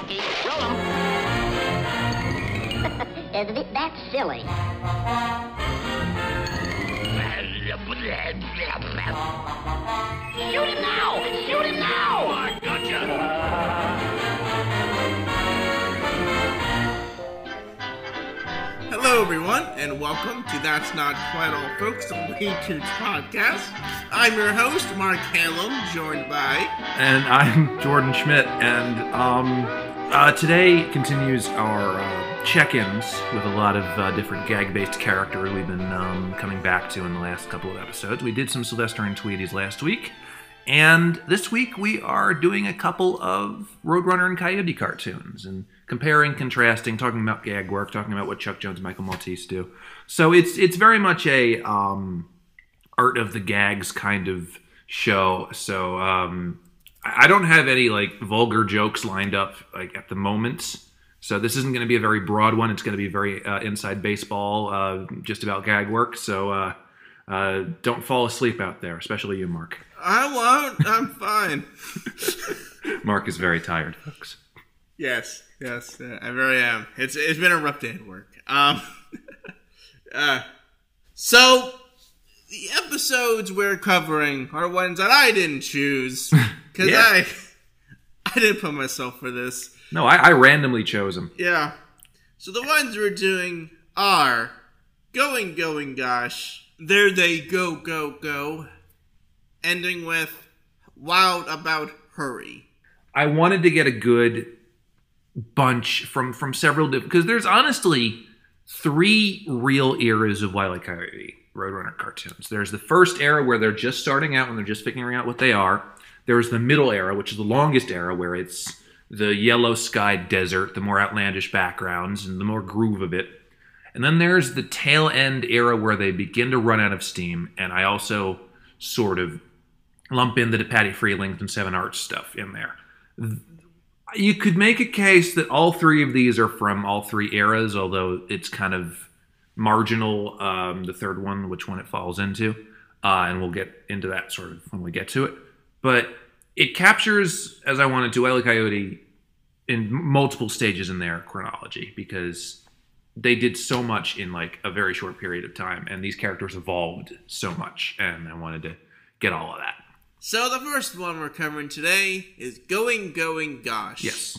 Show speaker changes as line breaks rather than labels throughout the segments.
Smokey. Roll 'em. Uh, th- That's silly. Shoot him now! Shoot him now! I gotcha!
Hello, everyone, and welcome to That's Not Quite All Folks, the Way Tunes podcast. I'm your host, Mark Hallam, joined by.
And I'm Jordan Schmidt, and um, uh, today continues our uh, check-ins with a lot of uh, different gag-based characters we've been um, coming back to in the last couple of episodes. We did some Sylvester and Tweeties last week, and this week we are doing a couple of Roadrunner and Coyote cartoons and comparing, contrasting, talking about gag work, talking about what Chuck Jones and Michael Maltese do. So it's it's very much a um, art of the gags kind of show. So um, I don't have any like vulgar jokes lined up like at the moment. So this isn't going to be a very broad one. It's going to be very uh, inside baseball, uh, just about gag work. So uh, uh, don't fall asleep out there, especially you, Mark.
I won't, I'm fine.
Mark is very tired, folks.
Yes, yes, uh, I very am. It's It's been a rough day at work. Um, uh, so, the episodes we're covering are ones that I didn't choose, because
Yeah.
I, I didn't put myself for this.
No, I, I randomly chose them.
Yeah. So the ones we're doing are Going, Going, Gosh, There They Go, Go, Go, ending with Wild About Hurry.
I wanted to get a good bunch from from several different because there's honestly three real eras of Wile E. Coyote Roadrunner cartoons. There's the first era where they're just starting out and they're just figuring out what they are. There's the middle era, which is the longest era, where it's the yellow sky desert, the more outlandish backgrounds, and the more groove of it. And then there's the tail end era where they begin to run out of steam. And I also sort of lump in the DePatie-Freleng and Seven Arts stuff in there. You could make a case that all three of these are from all three eras, although it's kind of marginal, um, the third one, which one it falls into. Uh, and we'll get into that sort of when we get to it. But it captures, as I wanted to, Wile. Coyote in multiple stages in their chronology because they did so much in like a very short period of time, and these characters evolved so much, and I wanted to get all of that.
So the first one we're covering today is Going, Going, Gosh.
Yes.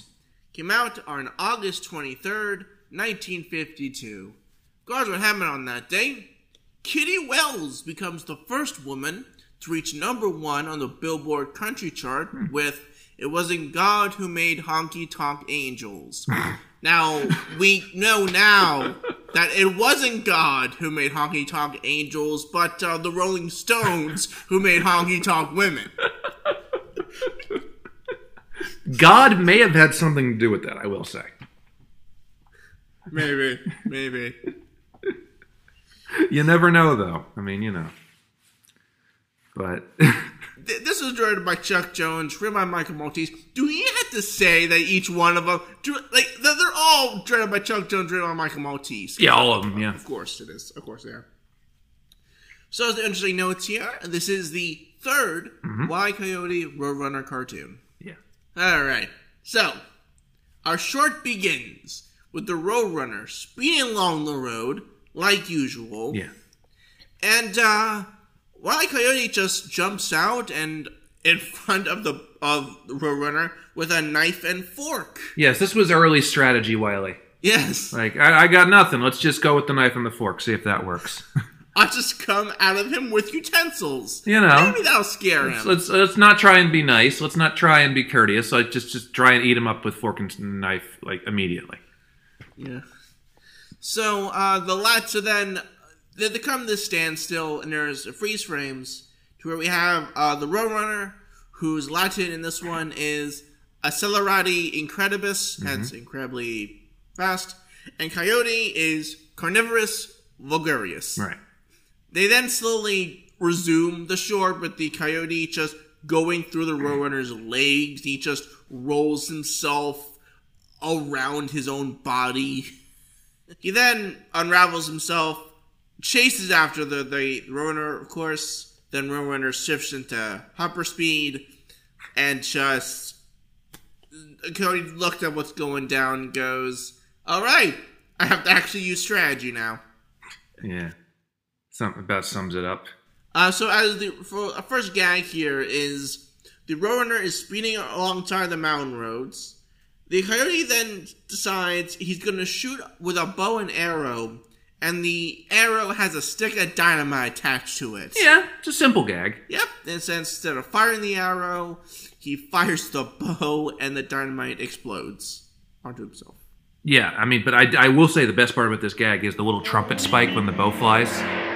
Came out on August 23rd, 1952. Guards what happened on that day. Kitty Wells becomes the first woman to reach number one on the Billboard Country Chart with It Wasn't God Who Made Honky Tonk Angels. now, we know now that it wasn't God who made Honky Tonk Angels, but uh, the Rolling Stones who made Honky Tonk Women.
God may have had something to do with that, I will say.
Maybe, maybe.
You never know, though. I mean, you know. But
This was directed by Chuck Jones, written by Michael Maltese. Do you have to say that each one of them, like, they're, they're all directed by Chuck Jones, written by Michael Maltese?
yeah, all of them. Yeah.
Of course it is. Of course they are. So, as the interesting notes here, this is the 3rd mm-hmm. Why Coyote Roadrunner cartoon.
Yeah.
All right. So, our short begins with the Roadrunner speeding along the road like usual.
Yeah.
And uh Wile. Coyote just jumps out and in front of the of the Roadrunner with a knife and fork.
Yes, this was early strategy, Wiley.
Yes.
Like, I, I got nothing. Let's just go with the knife and the fork, see if that works.
I just come out of him with utensils.
You know.
Maybe that'll scare him.
let's let's not try and be nice. Let's not try and be courteous. Like, just just try and eat him up with fork and knife like immediately.
Yeah. So uh, the lights are then they, they come to standstill, and there's freeze frames to where we have uh, the Roadrunner, whose Latin in this one is Accelerati Incredibus, hence incredibly fast, and Coyote is Carnivorous Vulgarius.
Right.
They then slowly resume the short but the coyote just going through the roadrunner's legs. He just rolls himself around his own body. He then unravels himself, chases after the, the roadrunner, of course. Then roadrunner shifts into hyperspeed and just Cody looked at what's going down and goes, "All right, I have to actually use strategy now."
Yeah. Something about sums it up.
Uh, so as the for a first gag here is the Roadrunner is speeding alongside the mountain roads. The coyote then decides he's gonna shoot with a bow and arrow, and the arrow has a stick of dynamite attached to it.
Yeah, it's a simple gag.
Yep. And so instead of firing the arrow, he fires the bow, and the dynamite explodes onto himself.
Yeah, I mean, but I, I will say the best part about this gag is the little trumpet spike when the bow flies.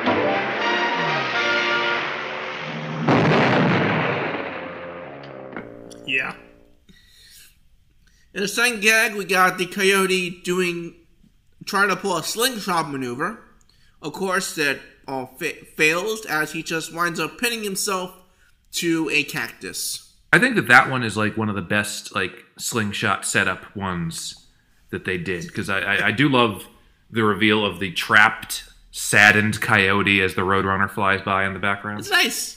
In the second gag, we got the coyote doing, trying to pull a slingshot maneuver. Of course, that all fa- fails as he just winds up pinning himself to a cactus.
I think that that one is like one of the best like slingshot setup ones that they did because I, I, I do love the reveal of the trapped, saddened coyote as the Roadrunner flies by in the background.
It's nice.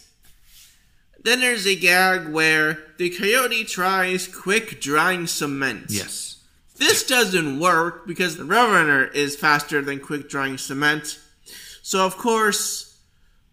Then there's a gag where the coyote tries quick drying cement.
Yes.
This doesn't work because the Roadrunner is faster than quick drying cement. So of course,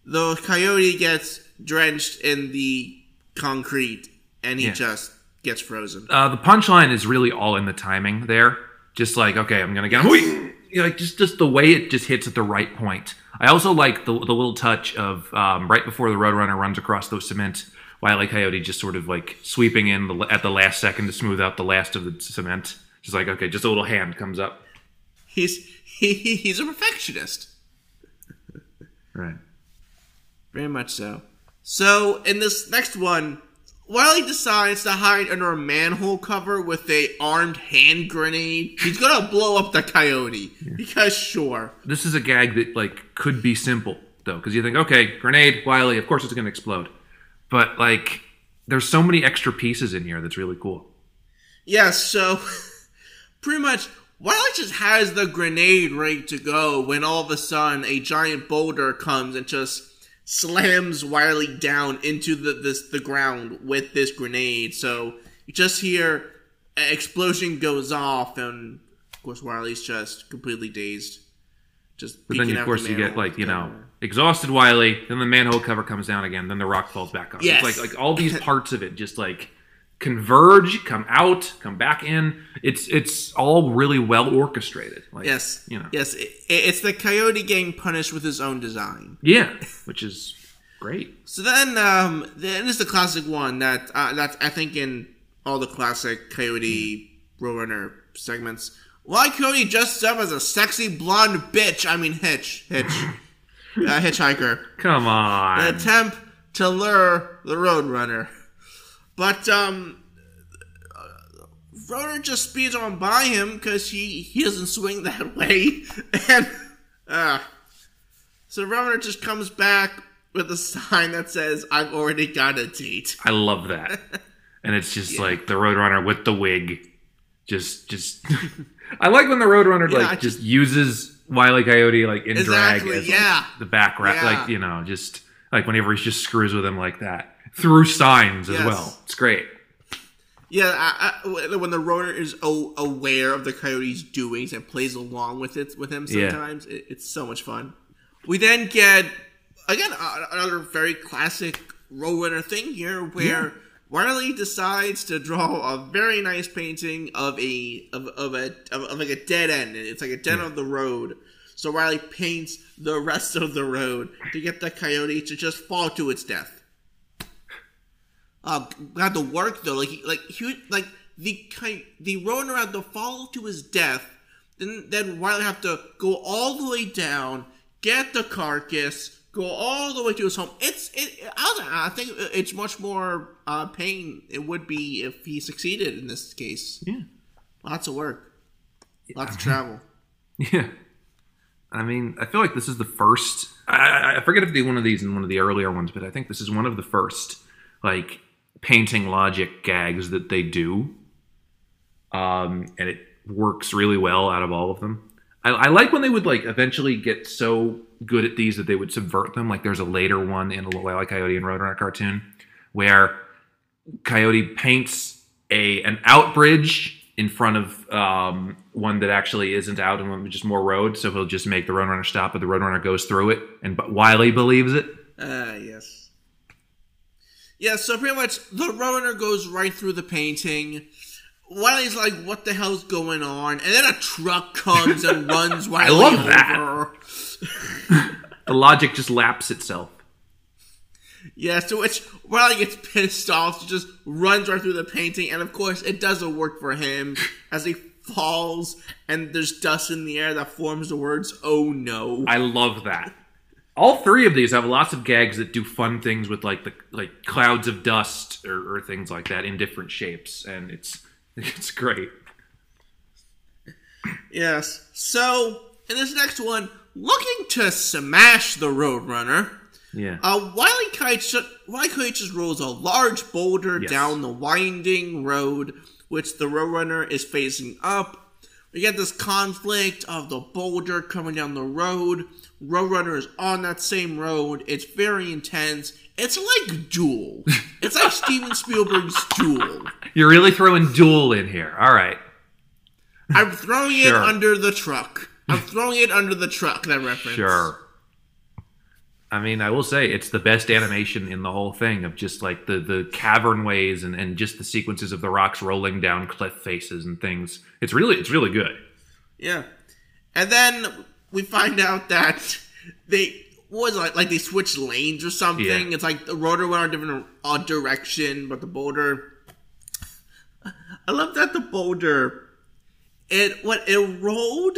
the coyote gets drenched in the concrete and he
Yeah.
just gets frozen.
Uh, the punchline is really all in the timing there. Just like, okay, I'm gonna get him. Like just just the way it just hits at the right point. I also like the the little touch of um, right before the Roadrunner runs across the cement, Wile E. Coyote just sort of like sweeping in the, at the last second to smooth out the last of the cement. Just like, okay, just a little hand comes up.
He's he, he- he's a perfectionist.
Right.
Very much so. So in this next one, Wiley decides to hide under a manhole cover with a armed hand grenade. He's gonna blow up the coyote because sure.
This is a gag that like could be simple though, because you think, okay, grenade, Wiley, of course it's gonna explode. But like, there's so many extra pieces in here that's really cool.
Yes, so pretty much Wiley just has the grenade ready to go when all of a sudden a giant boulder comes and just slams Wiley down into the this the ground with this grenade. So you just hear an explosion goes off and of course Wiley's just completely dazed. Just
But then, of course,
the
you get like you know exhausted Wiley. Then the manhole cover comes down again. Then the rock falls back on.
Yes.
It's like like all these parts of it just like converge, come out, come back in. It's it's all really well orchestrated. Like,
Yes,
you know.
yes, it, it's the coyote getting punished with his own design.
Yeah, which is great.
So then, um, then is the classic one that uh, that's I think in all the classic Coyote Roadrunner segments. Why Coyote dressed up as a sexy blonde bitch? I mean Hitch, Hitch, uh, hitchhiker.
Come on.
An attempt to lure the Roadrunner, but um, Roadrunner just speeds on by him because he he doesn't swing that way, and uh, so Roadrunner just comes back with a sign that says, "I've already got a date."
I love that. And it's just like the Roadrunner with the wig. Just just I like when the Roadrunner
Yeah,
like just uses Wile E. Coyote like in
Exactly,
drag as
yeah.
like, the background
Yeah.
like you know, just like whenever he just screws with him like that. Through signs as well. It's great.
Yeah, I, I, when the Roadrunner is o- aware of the Coyote's doings and plays along with it with him,
Yeah.
sometimes it, it's so much fun. We then get again another very classic Roadrunner thing here, where Wiley decides to draw a very nice painting of a of, of a of, of like a dead end. It's like a dead end of the road. So Wiley paints the rest of the road to get the coyote to just fall to its death. Uh, had to work though. Like, he, like he, like the coy- the roadrunner had to fall to his death. Then, then Wiley have to go all the way down, get the carcass, go all the way to his home. It's, it. I, I think it's much more uh, pain it would be if he succeeded in this case.
Yeah.
Lots of work, lots of travel.
Yeah. I mean, I feel like this is the first. I, I- I forget if they one of these in one of the earlier ones, but I think this is one of the first like painting logic gags that they do, um, and it works really well out of all of them. I, I like when they would like eventually get so good at these that they would subvert them. Like there's a later one in a E. Coyote and Roadrunner cartoon where Coyote paints a an out bridge in front of um, one that actually isn't out and just more road. So he'll just make the Roadrunner stop, but the Roadrunner goes through it, and but Wiley believes it.
Ah, yes. Yeah, so pretty much the Roadrunner goes right through the painting. Wiley's like, what the hell's going on? And then a truck comes and runs Wiley
love that.
over.
The logic just laps itself.
Yeah, so which Wiley gets pissed off, so just runs right through the painting, and of course it doesn't work for him as he falls and there's dust in the air that forms the words "Oh no."
I love that. All three of these have lots of gags that do fun things with like the like clouds of dust or, or things like that in different shapes, and it's it's great.
Yes. So in this next one, looking to smash the Roadrunner,
Yeah.
uh, Wiley Kite ju- Wiley just rolls a large boulder
Yes.
down the winding road, which the Roadrunner is facing up. We get this conflict of the boulder coming down the road. Roadrunner is on that same road. It's very intense. It's like Duel. It's like Steven Spielberg's Duel.
You're really throwing duel in here. All right.
I'm throwing it under the truck. I'm throwing it under the truck. That reference.
Sure. I mean, I will say it's the best animation in the whole thing of just like the the cavern ways and, and just the sequences of the rocks rolling down cliff faces and things. It's really it's really good.
Yeah. And then we find out that they what was like like they switched lanes or something.
Yeah.
It's like the rotor went on a different uh, direction, but the boulder. I love that the boulder. It what it rolled.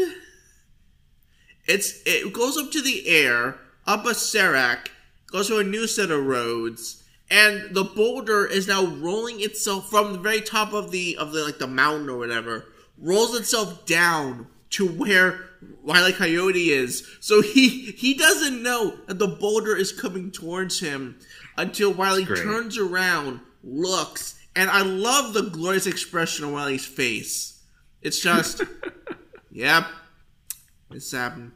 It's it goes up to the air, up a serac, goes to a new set of roads, and the boulder is now rolling itself from the very top of the of the like the mountain or whatever, rolls itself down to where Wile E. Coyote is. So he he doesn't know that the boulder is coming towards him until Wiley
great.
turns around, looks, and I love the glorious expression on Wiley's face. It's just, yep, it's happened,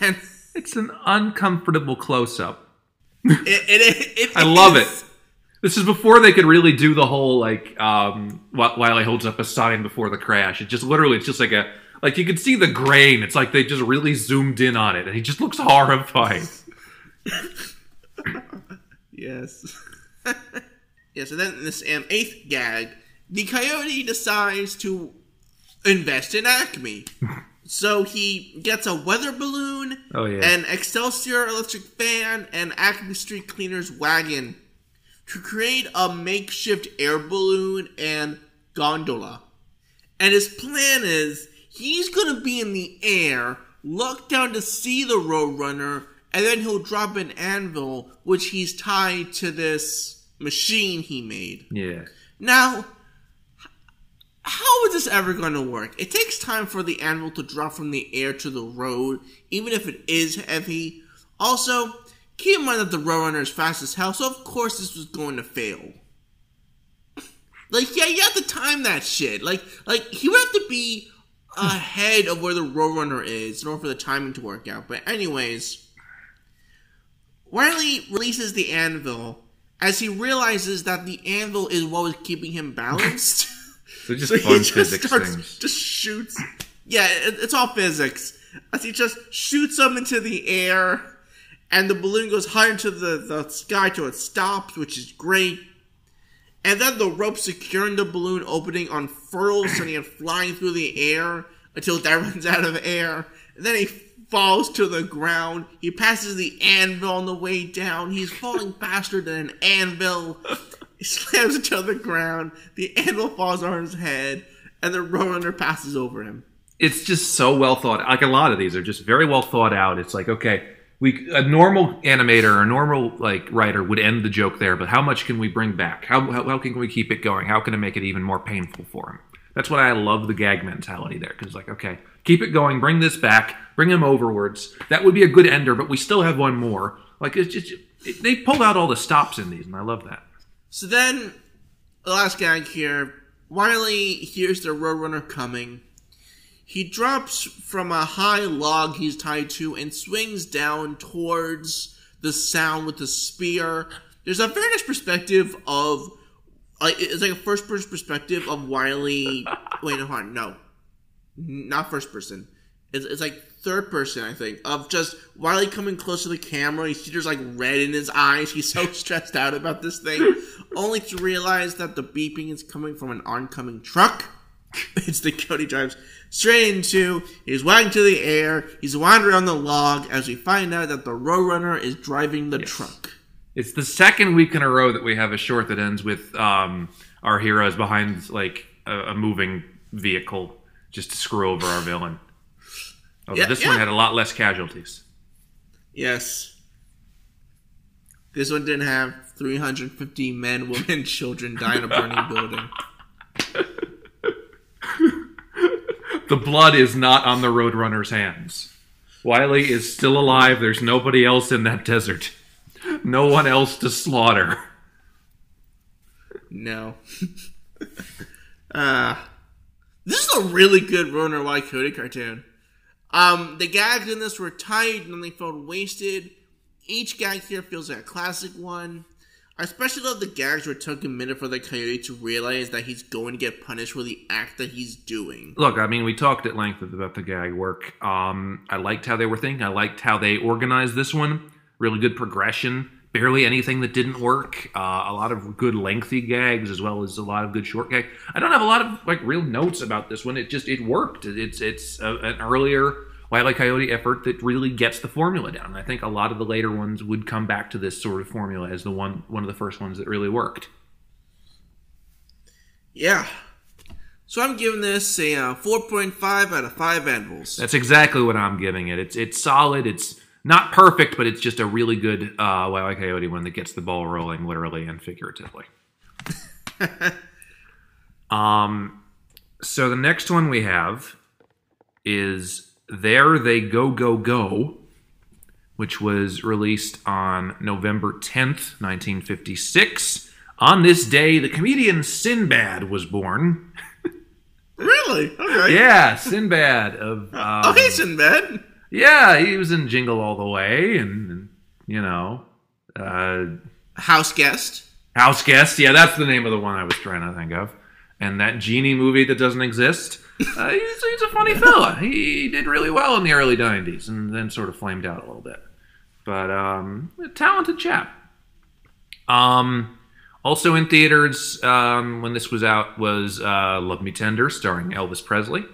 and
It's an uncomfortable close up.
it, it, it,
I love
is-
it. This is before they could really do the whole like um he holds up a sign before the crash. It just literally it's just like a like you can see the grain. It's like they just really zoomed in on it and he just looks horrified.
Yes. yeah, so then this um, eighth gag, the coyote decides to invest in Acme. So he gets a weather balloon,
Oh, yeah.
an Excelsior electric fan, and Acme Street Cleaner's wagon to create a makeshift air balloon and gondola. And his plan is he's gonna be in the air, look down to see the Roadrunner, and then he'll drop an anvil, which he's tied to this machine he made.
Yeah.
Now, how is this ever going to work? It takes time for the anvil to drop from the air to the road, even if it is heavy. Also, keep in mind that the Roadrunner is fast as hell, so of course this was going to fail. Like, yeah, you have to time that shit. Like, like he would have to be ahead of where the Roadrunner is in order for the timing to work out. But anyways, Wiley releases the anvil as he realizes that the anvil is what was keeping him balanced.
So just
so
fun
he just
physics
starts,
things.
just shoots. Yeah, it, it's all physics. As he just shoots them into the air, and the balloon goes higher into the, the sky till it stops, which is great. And then the rope securing the balloon opening unfurls, sending it flying through the air until that runs out of air. And then he falls to the ground. He passes the anvil on the way down. He's falling faster than an anvil. He slams it to the ground. The anvil falls on his head, and the roadrunner passes over him.
it's just so well thought. Like a lot of these are just very well thought out. It's like okay, we a normal animator or a normal like writer would end the joke there, but how much can we bring back? How how, how can we keep it going? How can it make it even more painful for him? That's what I love the gag mentality there because like okay, keep it going, bring this back, bring him overwards. That would be a good ender, but we still have one more. Like it's just it, they pulled out all the stops in these, and I love that.
So then, the last gag here Wiley hears the roadrunner coming. He drops from a high log he's tied to and swings down towards the sound with the spear. There's a very nice perspective of like it's like a first person perspective of Wiley. wait, no, no, not first person. It's, it's like third person, I think, of just Wiley coming close to the camera. You see there's like red in his eyes. He's so stressed out about this thing, only to realize that the beeping is coming from an oncoming truck. It's the Cody drives straight into. He's wagging to the air. He's wandering on the log as we find out that the Roadrunner is driving the truck.
It's the second week in a row that we have a short that ends with um, our heroes behind like a, a moving vehicle just to screw over our villain. Although
Yeah,
this
yeah.
one had a lot less casualties.
Yes. This one didn't have 350 men, women, children die in a burning building.
The blood is not on the Roadrunner's hands. Wiley is still alive. There's nobody else in that desert. No one else to slaughter.
No. uh, this is a really good Roner Y Cody cartoon. Um, the gags in this were tight and they felt wasted. Each gag here feels like a classic one. I especially love the gags where it took a minute for the coyote to realize that he's going to get punished for the act that he's doing.
Look, I mean, we talked at length about the gag work. Um, I liked how they were thinking. I liked how they organized this one. Really good progression. Barely anything that didn't work. Uh, a lot of good lengthy gags as well as a lot of good short gags. I don't have a lot of like real notes about this one. It just it worked. It's it's a, an earlier Wile E. Coyote effort that really gets the formula down. And I think a lot of the later ones would come back to this sort of formula as the one one of the first ones that really worked.
Yeah. So I'm giving this a uh, 4.5 out of 5 anvils.
That's exactly what I'm giving it. It's it's solid. It's not perfect, but it's just a really good uh, Wile. Coyote one that gets the ball rolling, literally and figuratively. um, so the next one we have is "There They Go Go Go," which was released on November 10th, 1956. On this day, the comedian Sinbad was born.
Really? Okay.
Yeah, Sinbad of um,
Okay, Sinbad.
Yeah, he was in Jingle All the Way, and, and you know, uh,
House guest.
House Guest. Yeah, that's the name of the one I was trying to think of. And that genie movie that doesn't exist. Uh, he's, he's a funny fella. He did really well in the early '90s, and then sort of flamed out a little bit. But um, a talented chap. Um, also in theaters um, when this was out was uh, Love Me Tender, starring Elvis Presley.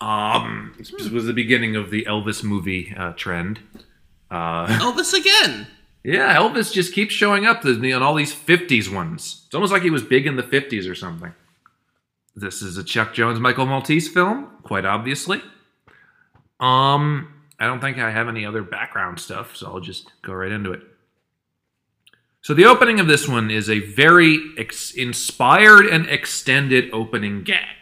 Um, this was the beginning of the Elvis movie uh, trend. Uh,
Elvis again.
yeah, Elvis just keeps showing up on all these 50s ones. It's almost like he was big in the 50s or something. This is a Chuck Jones Michael Maltese film, quite obviously. Um, I don't think I have any other background stuff, so I'll just go right into it. So the opening of this one is a very ex- inspired and extended opening gag.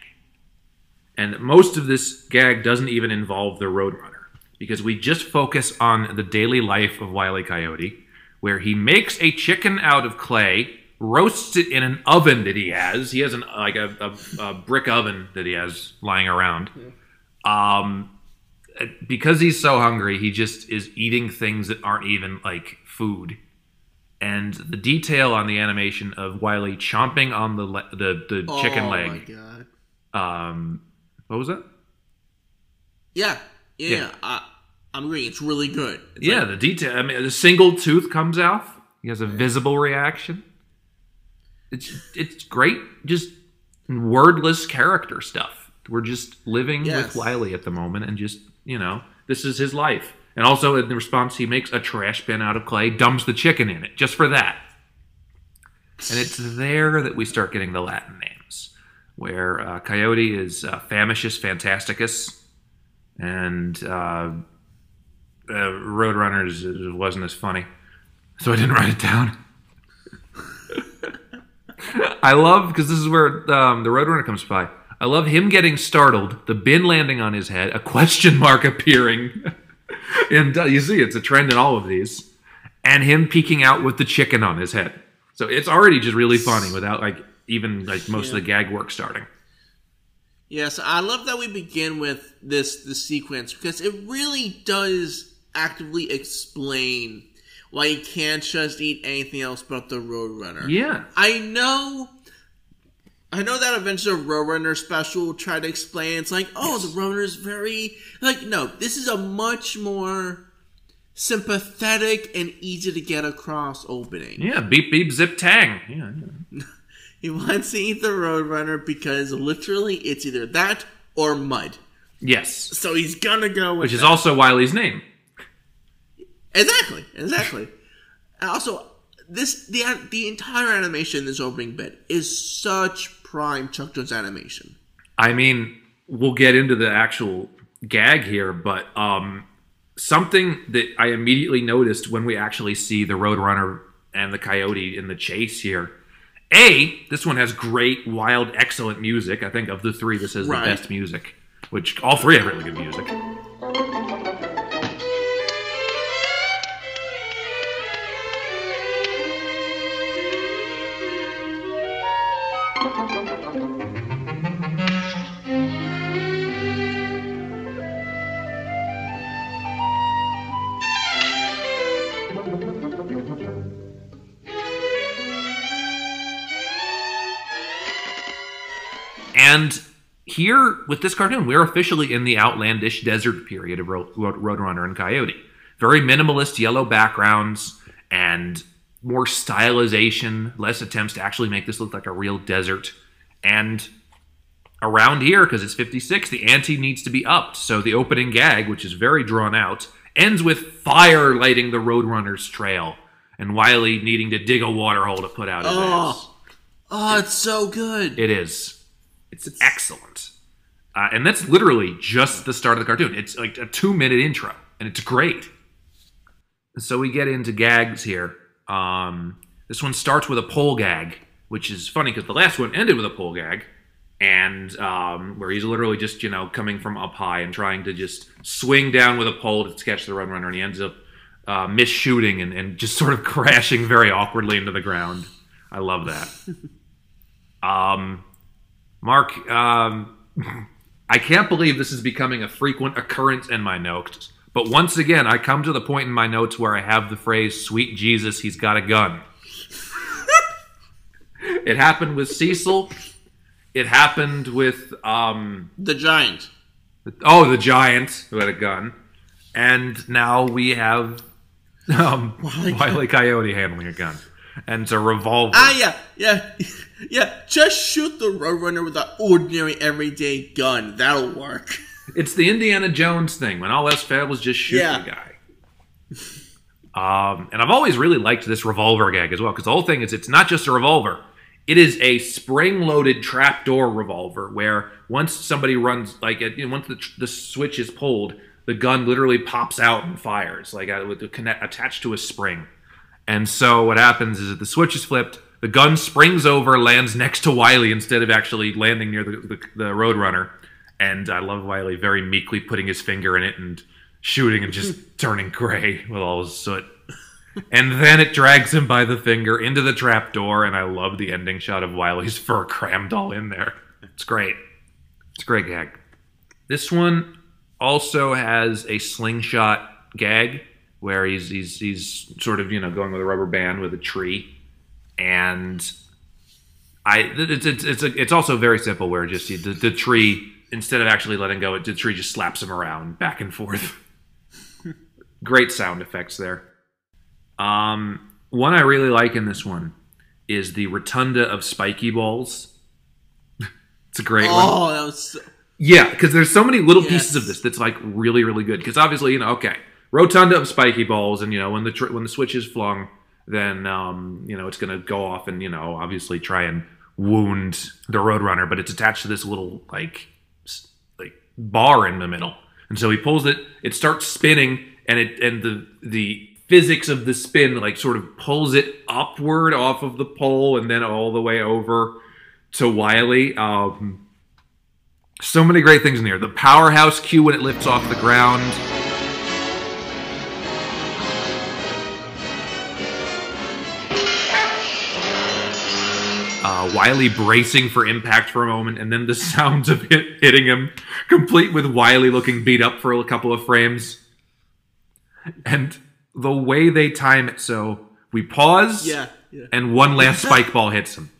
And most of this gag doesn't even involve the Roadrunner because we just focus on the daily life of Wile E. Coyote, where he makes a chicken out of clay, roasts it in an oven that he has. He has an like a, a, a brick oven that he has lying around. Um, because he's so hungry, he just is eating things that aren't even like food. And the detail on the animation of Wiley chomping on the le- the the chicken
oh
leg.
my god.
Um, what was that?
Yeah. Yeah.
Yeah.
I, I'm agreeing. It's really good. It's
yeah,
like-
the detail. I mean, the single tooth comes out. He has a visible reaction. It's it's great. Just wordless character stuff. We're just living
Yes.
with Wiley at the moment, and just you know, this is his life. And also, in the response, he makes a trash bin out of clay, dumps the chicken in it, just for that. And it's there that we start getting the Latin names, where uh, Coyote is uh, Fantasticus, and uh, uh, Roadrunners wasn't as funny, so I didn't write it down. I love because this is where um, the Roadrunner comes by. I love him getting startled, the bin landing on his head, a question mark appearing, and uh, you see it's a trend in all of these, and him peeking out with the chicken on his head. So it's already just really funny without like even like most of the gag work starting.
Yes, I love that we begin with this this sequence because it really does actively explain why you can't just eat anything else but the Roadrunner.
Yeah,
I know I know that Adventure Roadrunner special tried to explain. It's like, oh, the Roadrunner's very like no. This is a much more sympathetic and easy to get across opening.
Yeah, beep beep zip tang. Yeah, yeah.
He wants to eat the Roadrunner because literally it's either that or mud.
Yes,
So he's gonna go with
which is
that.
also Wiley's name.
exactly, exactly. also, this the the entire animation in this opening bit is such prime Chuck Jones animation.
I mean, we'll get into the actual gag here, but um, something that I immediately noticed when we actually see the Roadrunner and the Coyote in the chase here. A, this one has great, wild, excellent music. I think of the three, this is
Right.
the best music. Which all three have really good music. Here with this cartoon, we're officially in the outlandish desert period of Ro- Ro- Roadrunner and Coyote. Very minimalist yellow backgrounds and more stylization, less attempts to actually make this look like a real desert. And around here, because it's 56, the ante needs to be upped. So the opening gag, which is very drawn out, ends with fire lighting the Roadrunner's trail and Wiley needing to dig a water hole to put out his ass.
Oh, oh, it's so good.
It is. It's, excellent. Uh, and that's literally just the start of the cartoon. It's like a two minute intro, and it's great. So we get into gags here. Um, this one starts with a pole gag, which is funny because the last one ended with a pole gag, and um, where he's literally just you know coming from up high and trying to just swing down with a pole to catch the run runner, and he ends up uh, miss shooting and, and just sort of crashing very awkwardly into the ground. I love that. um, Mark, um, I can't believe this is becoming a frequent occurrence in my notes. But once again, I come to the point in my notes where I have the phrase, sweet Jesus, he's got a gun. it happened with Cecil. It happened with, um,
The Giant.
oh, the giant who had a gun. And now we have um,
Wile E.
E. Coyote handling a gun. And it's a revolver.
Ah, yeah, yeah, yeah. Just shoot the Roadrunner with an ordinary, everyday gun. That'll work.
It's the Indiana Jones thing. When all else fails, just shoot
Yeah.
the guy. Um, and I've always really liked this revolver gag as well because the whole thing is it's not just a revolver; it is a spring-loaded trapdoor revolver where once somebody runs, like you know, once the, the switch is pulled, the gun literally pops out and fires, like uh, with the connect attached to a spring. And so what happens is that the switch is flipped, the gun springs over, lands next to Wiley instead of actually landing near the, the, the Roadrunner. And I love Wiley very meekly putting his finger in it and shooting and just turning gray with all his soot. And then it drags him by the finger into the trapdoor, and I love the ending shot of Wiley's fur crammed all in there. It's great. It's a great gag. This one also has a slingshot gag where he's he's he's sort of you know going with a rubber band with a tree, and I it's it's it's, a, it's also very simple where just the, the tree instead of actually letting go, the tree just slaps him around back and forth. Great sound effects there. Um, one I really like in this one is the rotunda of spiky balls. it's a great one.
Oh, that was. So,
Yeah, because there's so many little pieces of this that's like really, really good. Because obviously, you know, okay, rotunda of spiky balls, and you know, when the tr- when the switch is flung, then um, you know it's gonna go off and you know, obviously try and wound the roadrunner, but it's attached to this little like like bar in the middle, and so he pulls it. It starts spinning, and it and the the physics of the spin like sort of pulls it upward off of the pole and then all the way over to Wiley. Um, so many great things in here. The powerhouse cue when it lifts off the ground. Wiley bracing for impact for a moment, and then the sounds of it hitting him, complete with Wiley looking beat up for a couple of frames. And the way they time it so we pause,
yeah, yeah.
and one last spike ball hits him.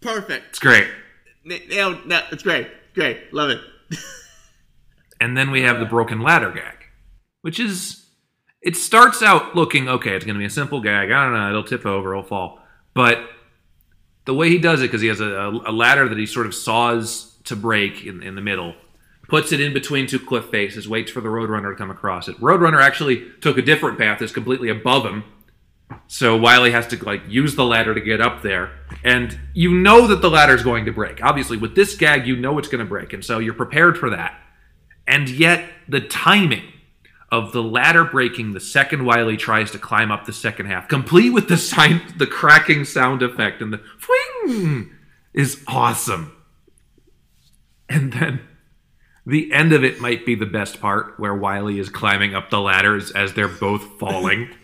Perfect.
It's great.
Nailed. No, it's great. Great. Love it.
And then we have the broken ladder gag, which is it starts out looking okay. It's going to be a simple gag. I don't know. It'll tip over. It'll fall. But the way he does it, because he has a, a ladder that he sort of saws to break in, in the middle, puts it in between two cliff faces, waits for the Roadrunner to come across it. Roadrunner actually took a different path, is completely above him. So Wiley has to like use the ladder to get up there, and you know that the ladder is going to break. Obviously, with this gag, you know it's going to break, and so you're prepared for that. And yet, the timing of the ladder breaking the second Wiley tries to climb up the second half, complete with the sign, the cracking sound effect and the fling, is awesome. And then the end of it might be the best part, where Wiley is climbing up the ladders as they're both falling.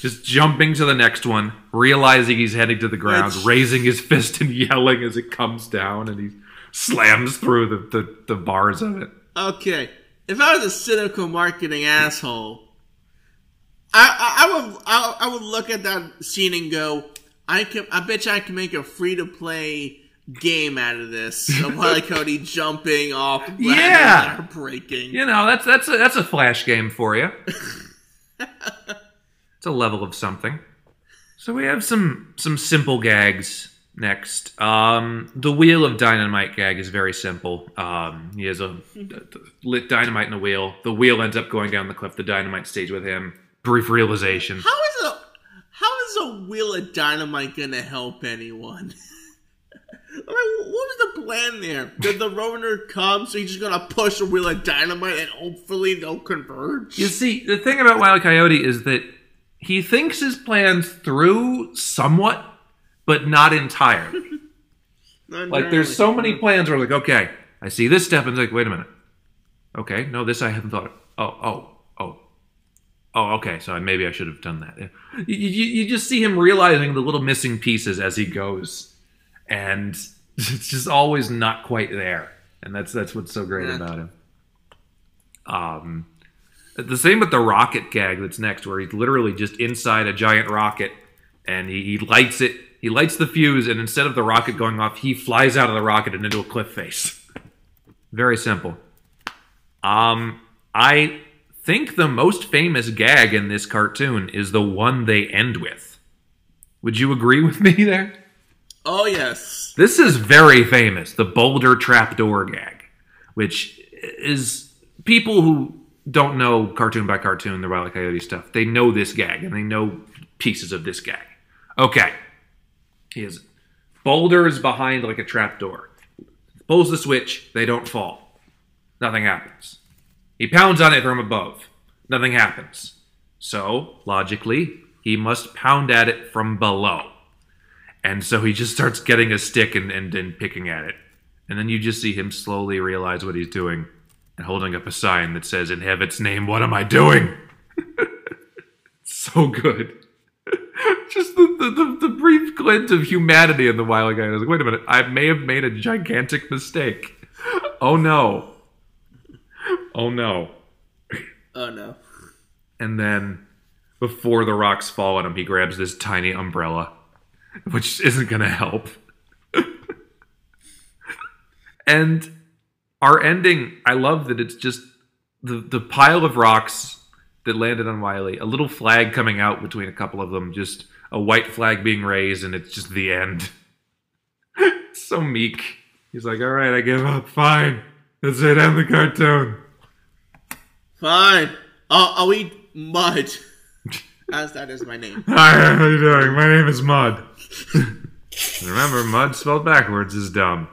Just jumping to the next one, realizing he's heading to the ground,
That's-
raising his fist and yelling as it comes down, and he slams through the, the, the bars of it.
Okay. If I was a cynical marketing asshole, I, I, I would I, I would look at that scene and go, I can I bet you I can make a free to play game out of this. Of Wile Cody jumping off,
Yeah.
breaking.
You know, that's that's a, that's a flash game for you. it's a level of something. So we have some some simple gags next. Um, the wheel of dynamite gag is very simple. Um, he has a, lit dynamite in the wheel. The wheel ends up going down the cliff. The dynamite stays with him. Brief realization.
How is a how is a wheel of dynamite gonna help anyone? I mean, what was the plan there? Did the Roner come, so he's just gonna push a wheel of dynamite and hopefully they'll converge?
You see, the thing about Wild Coyote is that he thinks his plans through somewhat, but not entirely.
Not
Like there's so many plans where like, okay, I see this step and it's like, wait a minute. Okay, no, this I haven't thought of. Oh, oh, oh. Oh, okay, so maybe I should have done that. You, you, you just see him realizing the little missing pieces as he goes. And it's just always not quite there. And that's that's what's so great
Yeah.
about him. Um the same with the rocket gag that's next, where he's literally just inside a giant rocket and he, he lights it. He lights the fuse, and instead of the rocket going off, he flies out of the rocket and into a cliff face. Very simple. Um, I think the most famous gag in this cartoon is the one they end with. Would you agree with me there?
Oh yes.
This is very famous, the boulder trapdoor gag, which is people who don't know cartoon by cartoon, the Wile E. Coyote stuff. They know this gag and they know pieces of this gag. Okay, has boulders behind like a trapdoor. Pulls the switch, they don't fall. Nothing happens. He pounds on it from above. Nothing happens. So, logically, he must pound at it from below. And so he just starts getting a stick and, and, and picking at it. And then you just see him slowly realize what he's doing and holding up a sign that says, In heaven's name, what am I doing? so good. Just the, the, the, brief glint of humanity in the wild guy. I was like, wait a minute, I may have made a gigantic mistake. Oh no. Oh no.
Oh no.
And then before the rocks fall on him, he grabs this tiny umbrella, which isn't going to help. and our ending, I love that it's just the, the pile of rocks that landed on Wiley, a little flag coming out between a couple of them, just a white flag being raised, and it's just the end. so meek. He's like, all right, I give up. Fine. That's it. End the cartoon.
Fine. I'll, I'll eat mud. As that is my name.
Hi, how you doing? My name is Mud. Remember, Mud spelled backwards is dumb.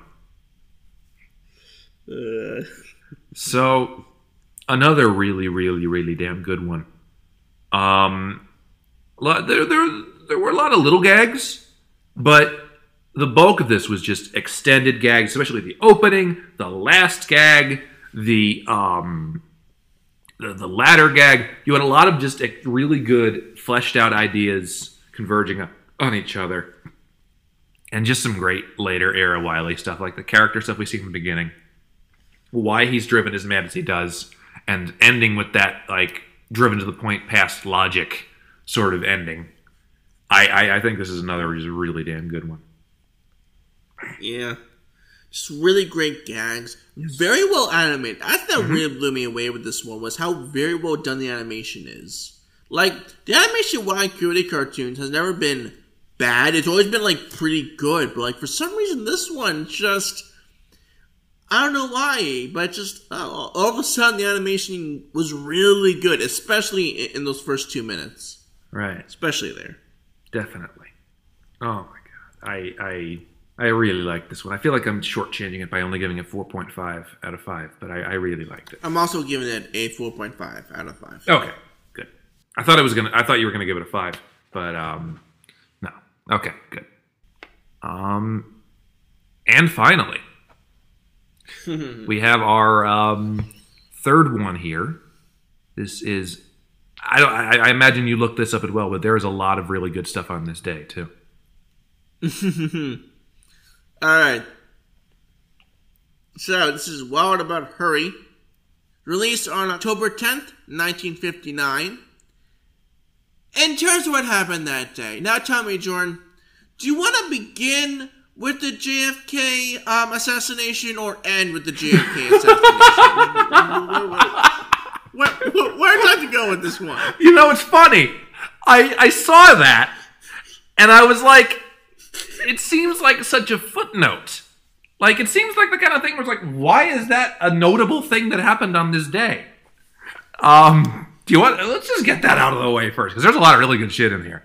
Uh,
So, another really, really, really damn good one. Um, there, there, there were a lot of little gags, but the bulk of this was just extended gags, especially the opening, the last gag, the um, the, the gag. You had a lot of just really good, fleshed out ideas converging on each other, and just some great later era Wiley stuff, like the character stuff we see from the beginning why he's driven as mad as he does, and ending with that like driven to the point past logic sort of ending. I I, I think this is another really damn good one.
Yeah. Just really great gags. Very well animated. I think that
Mm-hmm.
really blew me away with this one was how very well done the animation is. Like, the animation Wild Coyote cartoons has never been bad. It's always been, like, pretty good. But, like, for some reason, this one just. I don't know why, but just oh, all of a sudden the animation was really good, especially in, in those first two minutes.
Right.
Especially there.
Definitely. Oh my god. I I I really like this one. I feel like I'm shortchanging it by only giving it 4.5 out of 5, but I, I really liked it.
I'm also giving it a 4.5 out of 5.
Okay, good. I thought it was gonna. I thought you were gonna give it a five, but um, no. Okay, good. Um, and finally, we have our um third one here. This is. I don't. I, I imagine you looked this up as well, but there is a lot of really good stuff on this day too.
All right. So this is Wild About Hurry, released on October 10th, 1959. In terms of what happened that day, now tell me, Jordan, do you want to begin with the JFK um, assassination or end with the JFK assassination? where, where, would you to go with this one?
You know, it's funny. I I saw that, and I was like, it seems like such a footnote. Like it seems like the kind of thing where it's like, why is that a notable thing that happened on this day? Um, do you want? Let's just get that out of the way first, because there's a lot of really good shit in here.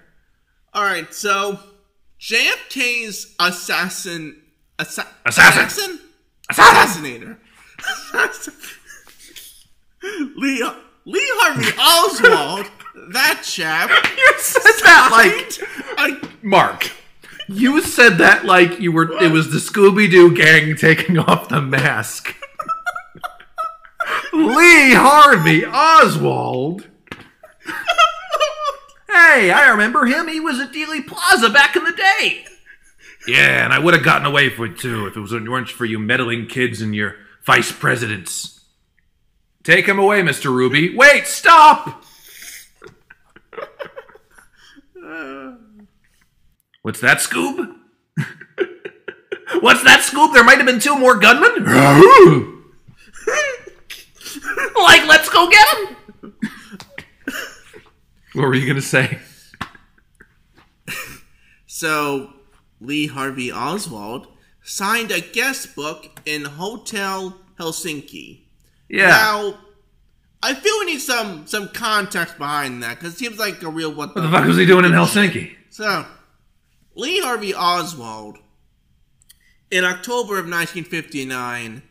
All right, so JFK's assassin, assa-
Assassin.
assassin, assassinator, Lee Lee Harvey Oswald, that chap.
You said that like
I,
Mark. You said that like you were. It was the Scooby Doo gang taking off the mask. Lee Harvey Oswald. Hey, I remember him. He was at Dealey Plaza back in the day. Yeah, and I would have gotten away with it too if it was weren't for you meddling kids and your vice presidents. Take him away, Mr. Ruby. Wait, stop! What's that, Scoob? What's that, Scoob? There might have been two more gunmen? like, let's go get them! what were you going to say?
so Lee Harvey Oswald signed a guest book in Hotel Helsinki.
Yeah.
Now, I feel we need some some context behind that because it seems like a real what the,
what the fuck was he doing in Helsinki?
So, Lee Harvey Oswald, in October of 1959,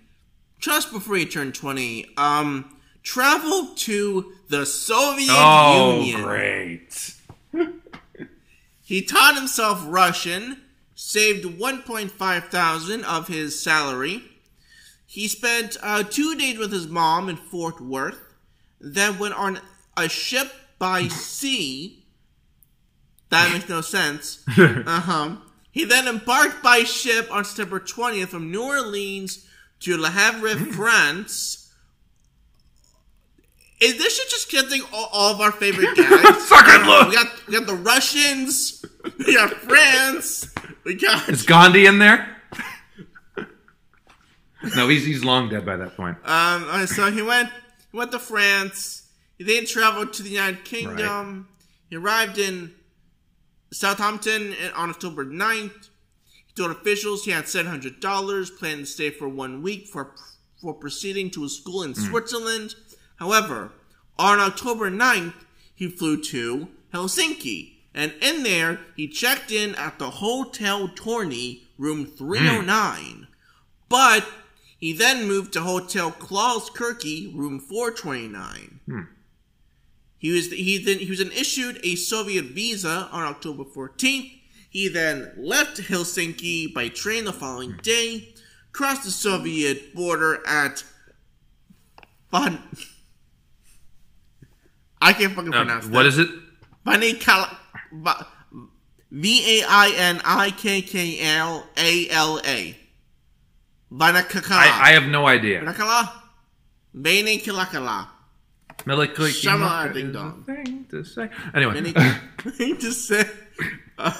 just before he turned 20, um, traveled to the Soviet
Oh,
Union.
great.
He taught himself Russian, saved 1.5 thousand of his salary. He spent uh, two days with his mom in Fort Worth, then went on a ship by sea. That makes no sense. Uh huh. He then embarked by ship on September 20th from New Orleans to Le Havre, France. Is this shit just getting all, all of our favorite gags?
Fucking look.
We got we got the Russians, we got France, we got
Is Gandhi in there? No, he's, he's long dead by that point.
um. So he went he went to France. He then traveled to the United Kingdom. He arrived in Southampton on October 9th. He told officials he had seven hundred dollars, planned to stay for one week for for proceeding to a school in Switzerland. However, on October 9th, he flew to Helsinki, and in there he checked in at the Hotel Torni, room 309. But he then moved to Hotel Klaus Kurki, room 429. He was he then he was then issued a Soviet visa on October 14th. He then left Helsinki by train the following day, crossed the Soviet border at Van. I can't fucking
Uh,
pronounce that.
what is it?
Vanikala. V A I N I K K L A L A.
I, I have no idea.
Vanakala? Vanikilakala.
Miliklik-
Shamala ding dong.
thing to say. Anyway,
thing to say. Uh,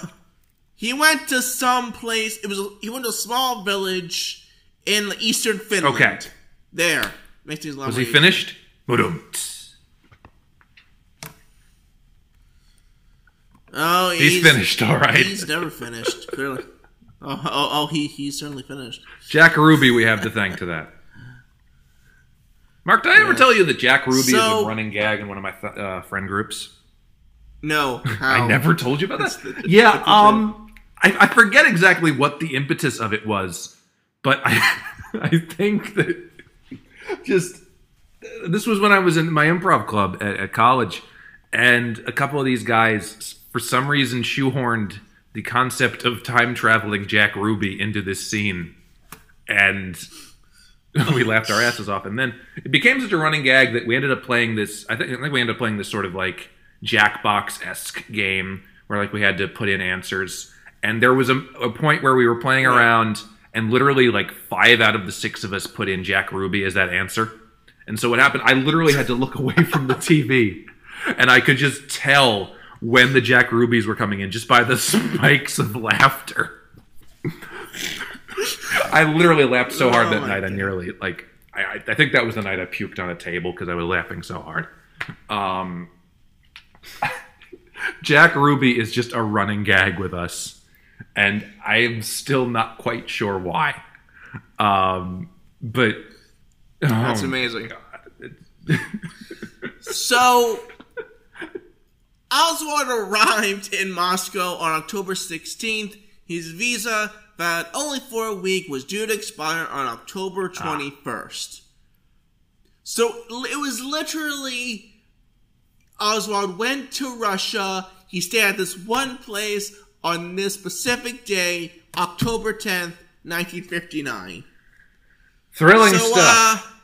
He went to some place. It was he went to a small village in the eastern Finland.
Okay.
There makes
Was he finished?
Oh,
He's finished, all right.
He's never finished. Clearly. Oh, oh, oh, he he's certainly finished.
Jack Ruby, we have to thank to that. Mark, did I ever tell you that Jack Ruby is a running gag in one of my th- uh, friend groups?
No, how?
I never told you about that.
That's-
yeah,
that's
um, I, I forget exactly what the impetus of it was, but I, I think that just this was when I was in my improv club at, at college, and a couple of these guys, for some reason, shoehorned the concept of time traveling Jack Ruby into this scene, and we laughed our asses off. And then it became such a running gag that we ended up playing this. I think, I think we ended up playing this sort of like Jackbox esque game where like we had to put in answers. And there was a, a point where we were playing around, and literally like five out of the six of us put in Jack Ruby as that answer. And so what happened? I literally had to look away from the TV, and I could just tell when the Jack Rubies were coming in just by the spikes of laughter. I literally laughed so hard
Oh
that night. I nearly like. I, I- think that was the night I puked on a table because I was laughing so hard. Um, Jack Ruby is just a running gag with us, and I am still not quite sure why. Um, but
That's
oh,
amazing.
God.
So, Oswald arrived in Moscow on October 16th. His visa, that only for a week, was due to expire on October 21st. So, it was literally Oswald went to Russia. He stayed at this one place on this specific day, October 10th, 1959.
Thrilling
so,
stuff.
uh,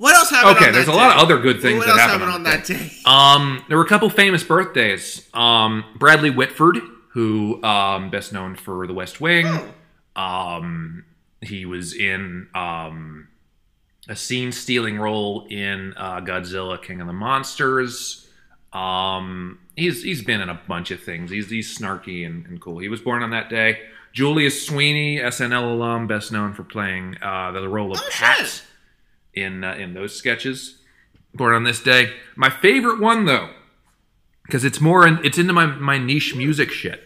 what else happened
Okay, there's a lot of other good things
What
that
else
happened
happened
on that
that day?
Um, there were a couple famous birthdays. Um, Bradley Whitford, who um, best known for The West Wing.
Oh.
Um, he was in um, a scene-stealing role in uh, Godzilla: King of the Monsters. Um, he's he's been in a bunch of things. He's he's snarky and, and cool. He was born on that day. Julia Sweeney, SNL alum, best known for playing uh, the role of
Oh,
Pat
shit.
In uh, in those sketches. Born on this day. My favorite one though, because it's more in, it's into my my niche music shit.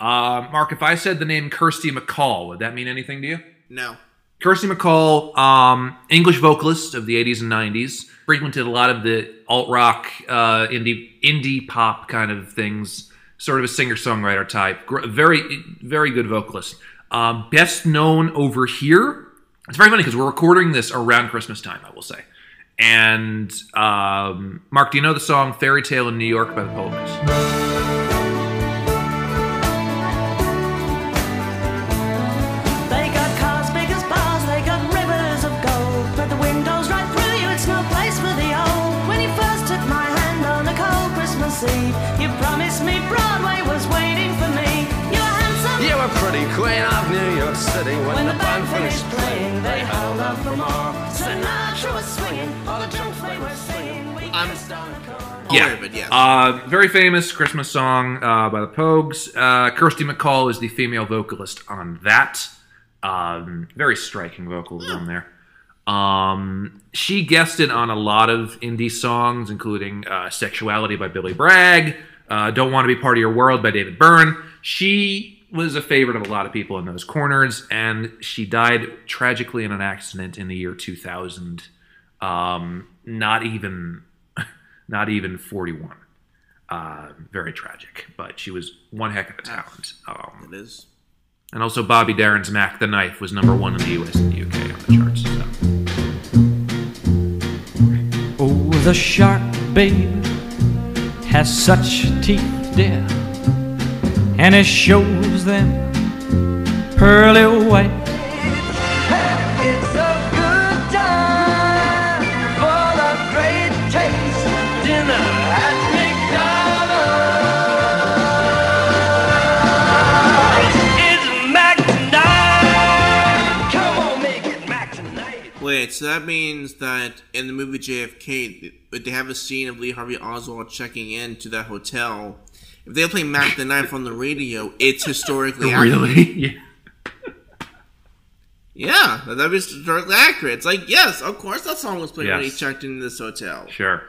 Uh, Mark, if I said the name Kirsty MacColl, would that mean anything to you?
No.
Kirsty MacColl, um, English vocalist of the 80s and 90s, frequented a lot of the alt rock, uh, indie indie pop kind of things. Sort of a singer songwriter type. Gr- Very very good vocalist. Um, best known over here. It's very funny because we're recording this around Christmas time. I will say. And um, Mark, do you know the song "Fairy Tale in New York" by the Pogues?
They got cars big as bars, they got rivers of gold. But the windows right through you, it's no place for the old. When you first took my hand on a cold Christmas Eve, you promised me Broadway was waiting for me. You were handsome.
You were pretty queen of New York City when,
When
the
the
band
band
finished
finished playing, they held up for more. Sinatra was swinging,
All the
jokes they were singing. We
I'm-
kissed on a corner.
It, yes.
Uh, very famous Christmas song uh, by the Pogues. Uh, Kirsty MacColl is the female vocalist on that. Um, very striking vocals on there. Um, she guested on a lot of indie songs, including uh, "Sexuality" by Billy Bragg, uh, "Don't Want to Be Part of Your World" by David Byrne. She was a favorite of a lot of people in those corners, and she died tragically in an accident in the year 2000. Um, not even, not even 41. Uh, very tragic, but she was one heck of a talent. Um,
It is.
and also, Bobby Darin's "Mack the Knife" was number one in the U.S. and the UK on the charts. So.
Oh, the shark, babe, has such teeth, dear, and it shows them pearly white.
It's a good time for the great taste dinner at McDonald's. It's Mac tonight. Come on, make it Mac tonight.
Wait, so that means that in the movie JFK, they have a scene of Lee Harvey Oswald checking in to that hotel. It if they play Mack the Knife on the radio, it's historically accurate.
Really? Yeah.
Yeah, that'd be historically accurate. It's like, yes, of course that song was played when he checked into this hotel.
Sure.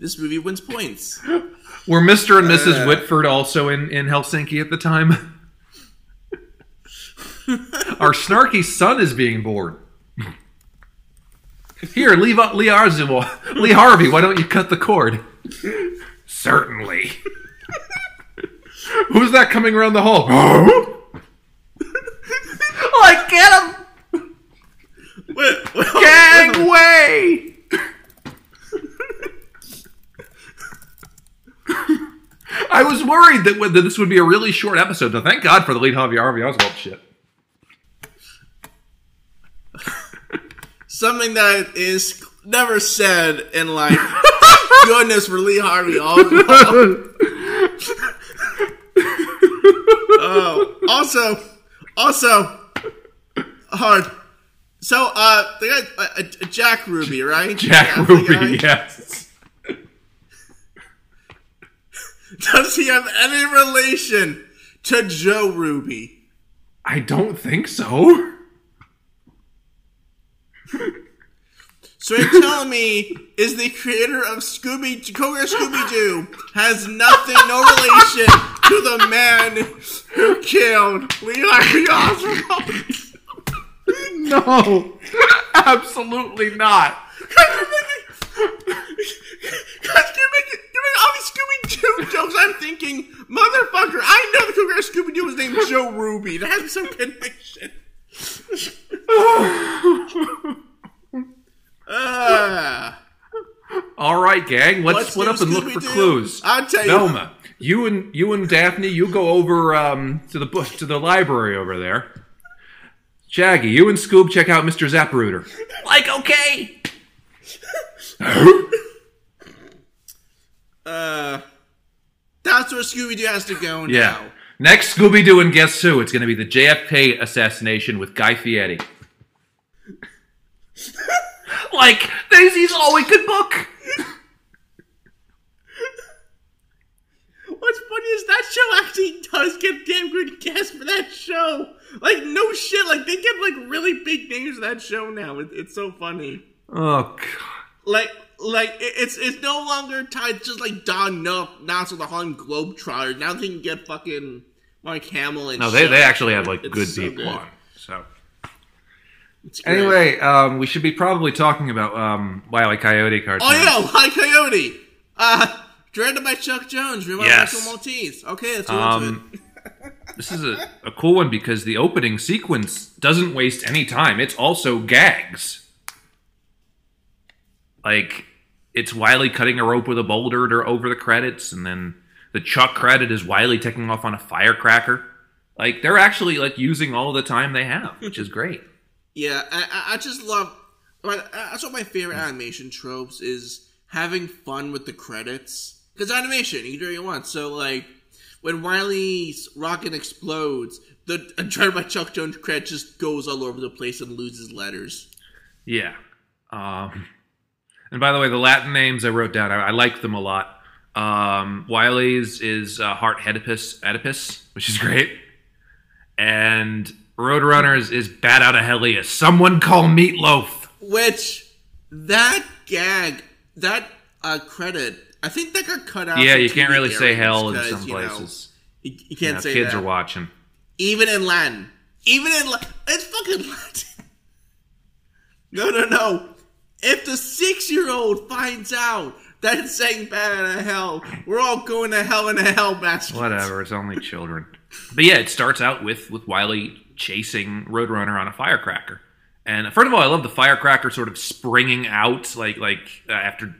This movie wins points.
Were Mr. and Mrs.
Uh.
Whitford also in, in Helsinki at the time? Our snarky son is being born. Here, Lee, Va- Lee, Arzewell, Lee Harvey, why don't you cut the cord? Certainly. Who's that coming around the hall? Oh, like, get him!
Wait, wait,
Gang way! I was worried that, that this would be a really short episode. So thank God for the lead Harvey Harvey Oswald shit.
Something that is never said in life. Goodness for Lee Harvey Oswald. oh, also, also, hard. So, uh, the guy, uh, uh, Jack Ruby, right?
Jack
That's
Ruby, yes.
Does he have any relation to Joe Ruby?
I don't think so.
So you're telling me is the creator of Scooby Cougar Scooby Doo has nothing, no relation to the man who killed Harvey Oswald?
No, absolutely not.
Because you're making, you're making all these Scooby Doo jokes. I'm thinking, motherfucker, I know the Cougar Scooby Doo was named Joe Ruby. That has some connection. Ah.
All right, gang, let's
Let's
split up and look for
Scooby-Doo.
clues.
I'll tell you.
Velma, you and you and Daphne, you go over um, to the bush to the library over there. Shaggy, you and Scoob check out Mr. Zapruder. Like, okay.
Uh, that's where Scooby Doo has to go now.
Yeah. Next Scooby Doo and guess who? It's going to be the JFK assassination with Guy Fieri. like, Daisy's all we could book.
What's funny is that show actually does get damn good guests for that show. Like no shit, like they get like really big names for that show now. It, it's so funny.
Oh, God.
Like like it, it's it's no longer tied just like Don Knotts, now to the Harlem Globetrotters. Now they can get fucking Mark Hamill and
No, they,
shit.
they actually have, like,
It's
good
so
people
good.
on. So. Anyway, um, we should be probably talking about um, Wile E. Coyote cartoons.
Oh yeah, High Coyote. Uh directed by Chuck Jones, written by
Yes.
Michael Maltese. Okay, let's
Um,
it.
this is a, a cool one because the opening sequence doesn't waste any time. It's also gags. Like, it's Wiley cutting a rope with a boulder to, over the credits, and then the Chuck credit is Wiley taking off on a firecracker. Like, they're actually, like, using all the time they have, which is great.
Yeah, I, I- just love. That's one of my favorite animation tropes is having fun with the credits. Because animation, you do what you want. So, like, when Wiley's rocket explodes, the Dread by Chuck Jones credit just goes all over the place and loses letters.
Yeah. Um, and by the way, the Latin names I wrote down, I, I like them a lot. Um, Wiley's is uh, Hardheadipus, Oedipus, which is great. And Roadrunner's is Batoutahelius. Someone call Meatloaf.
Which, that gag, that uh, credit, I think that got cut out.
Yeah, you can't really say hell in some
you know,
places.
you, you
You
can't
know,
say
kids
that.
are watching.
Even in Latin. Even in Latin. It's fucking Latin. No, no, no. If the six year old finds out that it's saying bad out of hell, we're all going to hell in a hell basket.
Whatever, it's only children. But yeah, it starts out with with Wiley chasing Roadrunner on a firecracker. And first of all, I love the firecracker sort of springing out, like like uh, after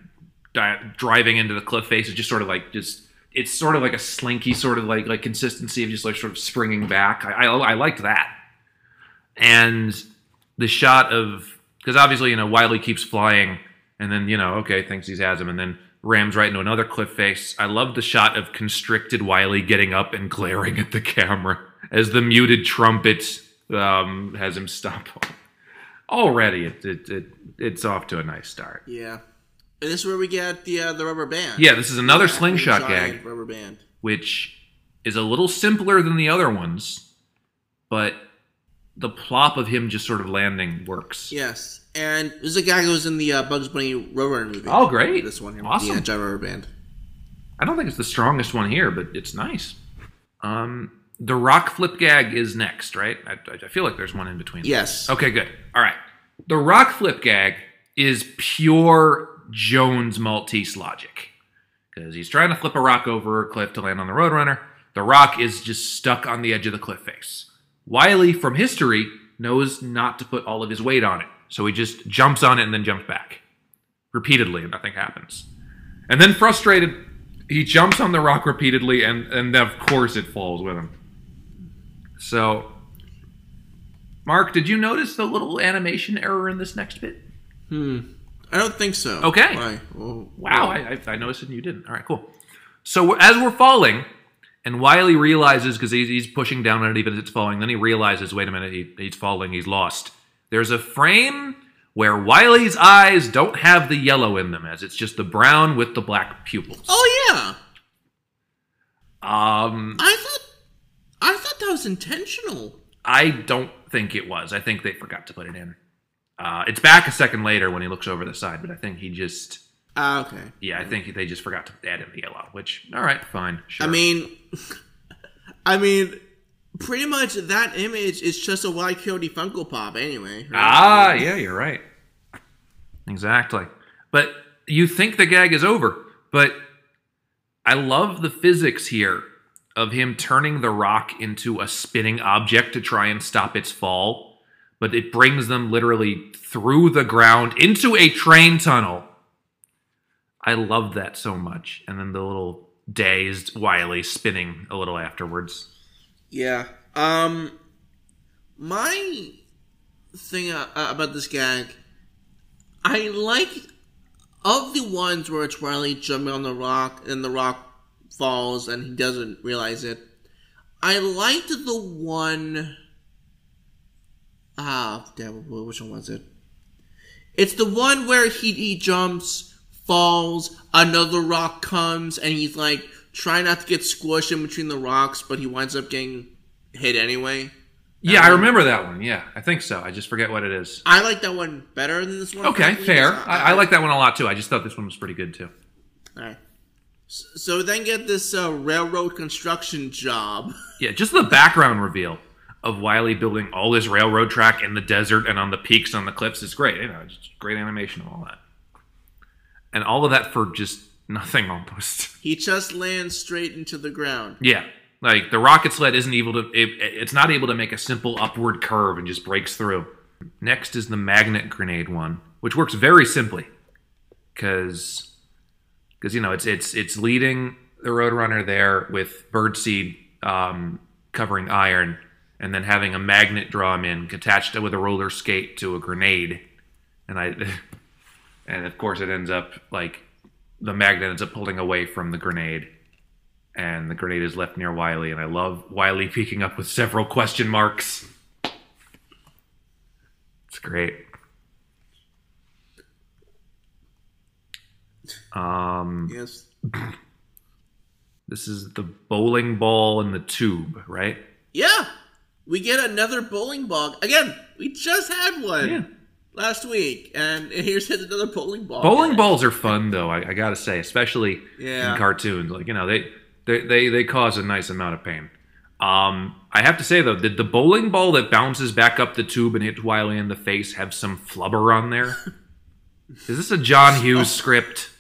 di- driving into the cliff face. It's just sort of like just it's sort of like a slinky sort of like like consistency of just like sort of springing back. I I, I liked that. And the shot of because obviously you know Wiley keeps flying and then you know okay thinks he has him and then rams right into another cliff face. I love the shot of constricted Wiley getting up and glaring at the camera as the muted trumpet um, has him stop. Already, it, it, it it's off to a nice start.
Yeah. And this is where we get the uh, the rubber band.
Yeah, this is another
Yeah,
slingshot gag
Rubber band.
which is a little simpler than the other ones, but the plop of him just sort of landing works.
Yes, and there's a guy who was in the uh, Bugs Bunny Roadrunner movie.
Oh, great.
This one here,
Awesome.
the uh, Rubber Band.
I don't think it's the strongest one here, but it's nice. Um, the rock flip gag is next, right? I, I feel like there's one in between.
Yes.
Okay, good. All right. The rock flip gag is pure Jones Maltese logic because he's trying to flip a rock over a cliff to land on the Roadrunner. The rock is just stuck on the edge of the cliff face. Wiley, from history, knows not to put all of his weight on it, so he just jumps on it and then jumps back repeatedly, and nothing happens. And then, frustrated, he jumps on the rock repeatedly, and and of course it falls with him. So, Mark, did you notice the little animation error in this next bit? Hmm.
I don't think so.
Okay.
Why? Well,
Wow, I, I, I noticed it and you didn't. All right, cool. So as we're falling, and Wiley realizes because he's, he's pushing down on it even as it's falling, then he realizes, wait a minute, he, he's falling, he's lost. There's a frame where Wiley's eyes don't have the yellow in them, as it's just the brown with the black pupils.
Oh yeah.
Um,
I thought. I thought that was intentional.
I don't think it was. I think they forgot to put it in. Uh, it's back a second later when he looks over the side, but I think he just,
Ah, okay.
yeah, I think they just forgot to add in the yellow. Which, all right, fine, sure.
I mean, I mean, pretty much that image is just a White Coyote Funko Pop, anyway. right?
Ah, yeah, you're right. Exactly. But you think the gag is over, but I love the physics here of him turning the rock into a spinning object to try and stop its fall, but it brings them literally through the ground into a train tunnel. I love that so much. And then the little dazed Wiley spinning a little afterwards.
Yeah. Um, my thing uh, uh, about this gag, I like of the ones where it's Riley jumping on the rock and the rock falls and he doesn't realize it. I liked the one. Ah, damn, which one was it? It's the one where he he jumps, falls, another rock comes, and he's like trying not to get squished in between the rocks, but he winds up getting hit anyway.
Yeah, I remember that one. Yeah, I think so. I just forget what it is.
I like that one better than this one.
Okay, fair.
because
I, I like that one a lot too. I just thought this one was pretty good too.
Alright. S- So then get this uh, railroad construction job.
Yeah, just the background reveal of Wiley building all this railroad track in the desert and on the peaks on the cliffs is great. You know, just great animation of all that, and all of that for just nothing almost.
He just lands straight into the ground.
yeah, like the rocket sled isn't able to. It, it's not able to make a simple upward curve and just breaks through. Next is the magnet grenade one, which works very simply, because because you know it's it's it's leading the Roadrunner there with birdseed um, covering iron, and then having a magnet draw him in attached with a roller skate to a grenade, and I and of course it ends up like the magnet ends up pulling away from the grenade. And the grenade is left near Wiley, and I love Wiley peeking up with several question marks. It's great. Um,
Yes.
this is the bowling ball and the tube, right?
Yeah. We get another bowling ball. Again, we just had one
Yeah.
last week, and here's another bowling ball.
Bowling balls are fun, though. I, I gotta say, especially
Yeah.
in cartoons. Like you know, they they they, they cause a nice amount of pain. Um, I have to say though, did the bowling ball that bounces back up the tube and hits Wiley in the face have some flubber on there? Is this a John Hughes script?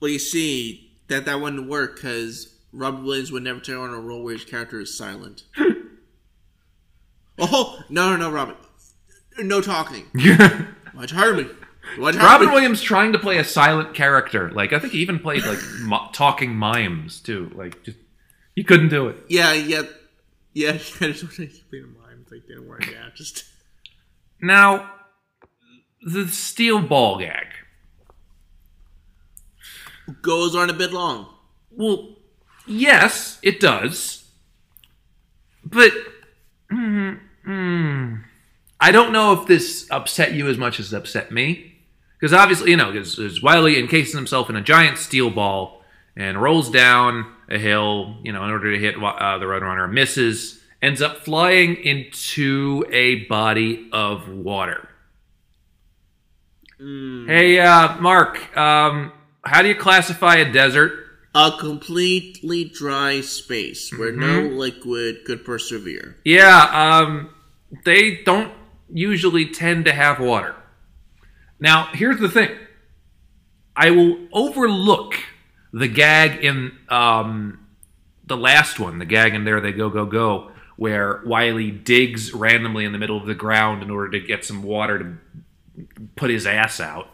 Well, you see that that wouldn't work because Robert Williams would never turn on a role where his character is silent. oh no, no, no, Robert, no talking. Watch Harmony. Watch
Robin. Williams trying to play a silent character. Like I think he even played like mo- talking mimes too. Like just he couldn't do it.
Yeah, yeah, yeah. I just want to explain a mime. It's like didn't work out. Just
Now, the steel ball gag.
Goes on a bit long.
Well, yes, it does. But mm, mm, I don't know if this upset you as much as it upset me. Because obviously, you know, because Wiley encases himself in a giant steel ball and rolls down a hill, you know, in order to hit uh, the Roadrunner, misses, ends up flying into a body of water. Hey, uh, Mark, um, how do you classify a desert?
A completely dry space where no
Mm-hmm.
liquid could persevere.
Yeah, um, they don't usually tend to have water. Now, here's the thing I will overlook the gag in um, the last one, the gag in There They Go, Go, Go, where Wiley digs randomly in the middle of the ground in order to get some water to put his ass out.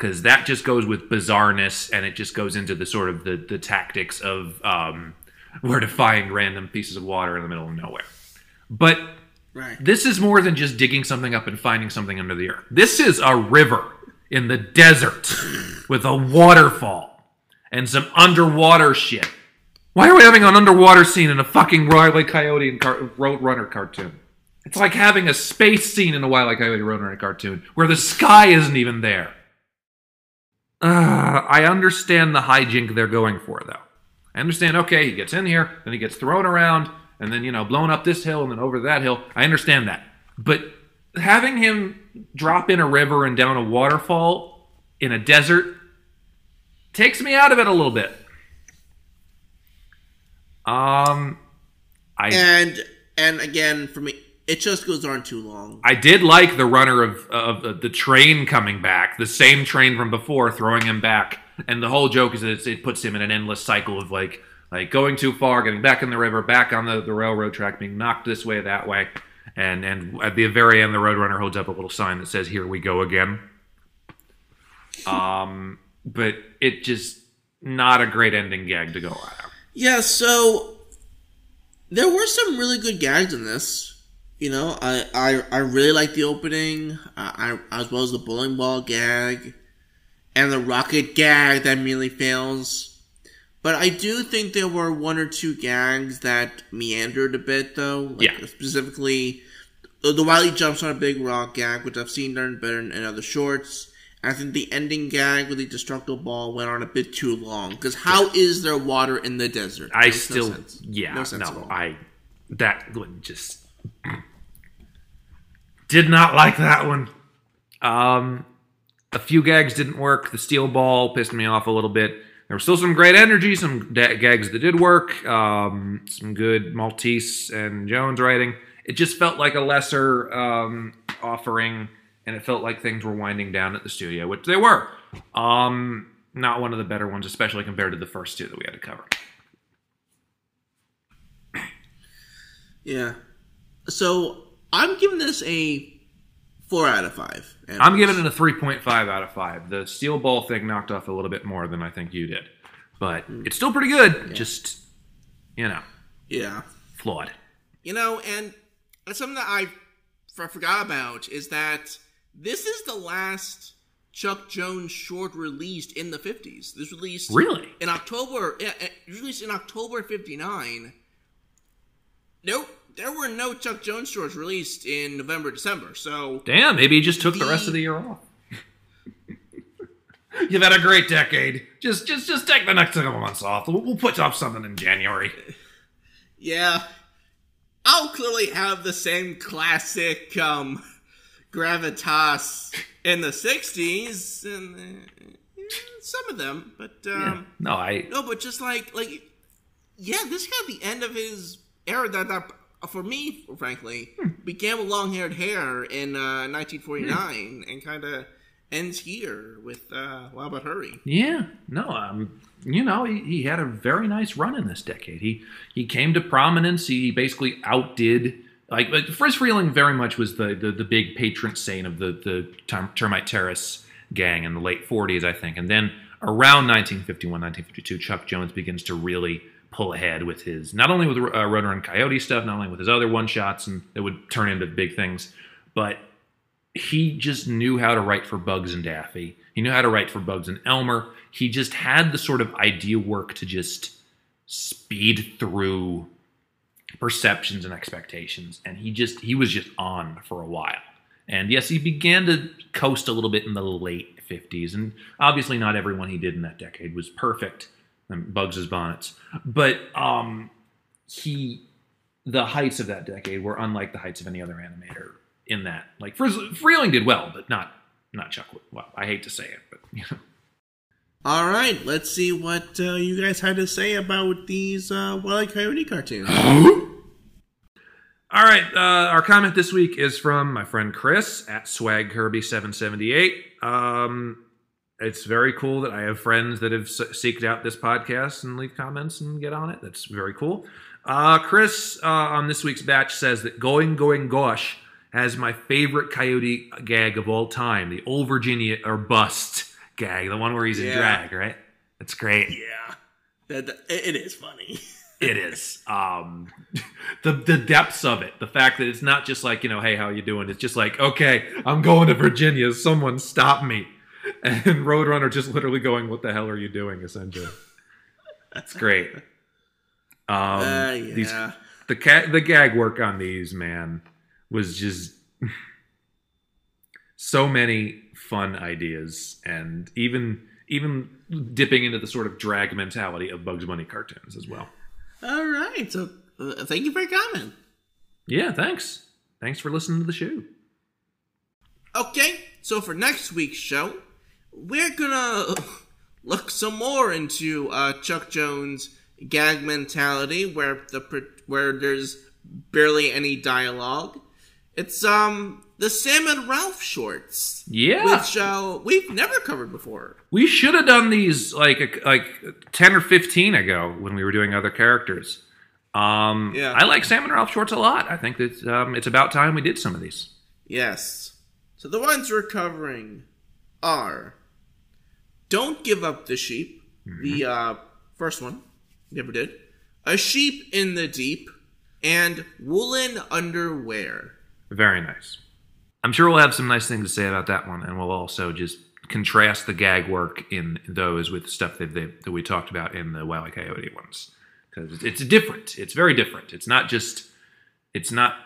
Because that just goes with bizarreness and it just goes into the sort of the, the tactics of um, where to find random pieces of water in the middle of nowhere. But
Right.
this is more than just digging something up and finding something under the earth. This is a river in the desert with a waterfall and some underwater shit. Why are we having an underwater scene in a fucking Wile E. Coyote and car- Roadrunner cartoon? It's like having a space scene in a Wile E. Coyote Roadrunner cartoon where the sky isn't even there. Uh, I understand the hijink they're going for, though. I understand, okay, he gets in here, then he gets thrown around, and then, you know, blown up this hill and then over that hill. I understand that. But having him drop in a river and down a waterfall in a desert takes me out of it a little bit. Um, I
And and again, for me, it just goes on too long.
I did like the runner of of the train coming back, the same train from before, throwing him back, and the whole joke is that it puts him in an endless cycle of like like going too far, getting back in the river, back on the, the railroad track, being knocked this way, that way, and and at the very end, the roadrunner holds up a little sign that says "Here we go again." Um, but it just not a great ending gag to go out.
Yeah, so there were some really good gags in this. You know, I I, I really like the opening, I, I as well as the bowling ball gag, and the rocket gag that immediately fails. But I do think there were one or two gags that meandered a bit, though. Like
Yeah.
Specifically, the, the Wiley jumps on a big rock gag, which I've seen done better in, in other shorts. I think the ending gag with the destructible ball went on a bit too long. Because how is there water in the desert?
I
no
still,
sense.
yeah,
no
no. I that one just did not like that one. Um, a few gags didn't work. The steel ball pissed me off a little bit. There was still some great energy, some da- gags that did work, um, some good Maltese and Jones writing. It just felt like a lesser um, offering, and it felt like things were winding down at the studio, which they were. Um, not one of the better ones, especially compared to the first two that we had to cover.
Yeah. So I'm giving this a four out of five. And
I'm giving it a 3.5 out of 5. The steel ball thing knocked off a little bit more than I think you did. But hmm. it's still pretty good. Just, you know,
yeah.
flawed.
You know, and that's something that I forgot about is that this is the last Chuck Jones short released in the 50s. This released
Really?
in October. Yeah, it released in October '59. Nope, there were no Chuck Jones shorts released in November, December. So
Damn, maybe he just took the rest of the year off. You've had a great decade. Just, just, just take the next couple months off. We'll, we'll put up something in January.
yeah, I'll clearly have the same classic um, gravitas in the '60s and uh, some of them, but um,
No, I.
No, but just like like yeah, this got the end of his era that that for me, frankly, began with Long-Haired Hare in uh, 1949 and kind of ends here with uh, Wild About Hurry.
Yeah, no, um, you know, he, he had a very nice run in this decade. He he came to prominence. He basically outdid like but Friz Freleng very much was the, the the big patron saint of the the term, termite terrace gang in the late 40s, I think, and then around 1951, 1952, Chuck Jones begins to really pull ahead with his not only with uh, Runner and Coyote stuff, not only with his other one shots and that would turn into big things, but he just knew how to write for Bugs and Daffy. He knew how to write for Bugs and Elmer. He just had the sort of idea work to just speed through perceptions and expectations. And he just he was just on for a while. And yes, he began to coast a little bit in the late 50s. And obviously not everyone he did in that decade was perfect. And Bugs' bonnets. But um, he, the heights of that decade were unlike the heights of any other animator in that. Like Frizz- Freleng did well, but not not Chuck. Well, I hate to say it, but you know.
All right, let's see what uh, you guys had to say about these uh, Wile. Coyote cartoons.
All right, uh, our comment this week is from my friend Chris at Swag Kirby seven seventy eight. Um, it's very cool that I have friends that have seeked out this podcast and leave comments and get on it. That's very cool. Uh, Chris uh, on this week's batch says that "Going Going Gosh" has my favorite Coyote gag of all time, the Old Virginia or Bust gag, the one where he's in
Yeah.
drag, right? That's great.
yeah, that, that- it it is funny.
It is. Um, the the depths of it, the fact that it's not just like you know, hey, how you doing? It's just like, okay, I'm going to Virginia. Someone stop me. And Roadrunner just literally going, "What the hell are you doing?" Essentially, that's great. Um,
Uh,
these the ca- the gag work on these man was just so many fun ideas and even even dipping into the sort of drag mentality of Bugs Bunny cartoons as well.
All right, so uh, thank you for coming.
Yeah, thanks. Thanks for listening to the show.
Okay, so for next week's show, we're gonna look some more into uh, Chuck Jones' gag mentality, where the where there's barely any dialogue. It's um the Sam and Ralph shorts,
Yeah,
which uh, we've never covered before.
we should have done these like like ten or fifteen ago when we were doing other characters. Um,
Yeah.
I like Sam and Ralph Shorts a lot. I think that um, it's about time we did some of these.
Yes. So the ones we're covering are Don't Give Up the Sheep, the uh, first one, never did, A Sheep in the Deep, and Woolen Underwear.
Very nice. I'm sure we'll have some nice things to say about that one, and we'll also just contrast the gag work in those with stuff that, they, that we talked about in the Wile E. Coyote ones because it's different. It's very different. It's not just. It's not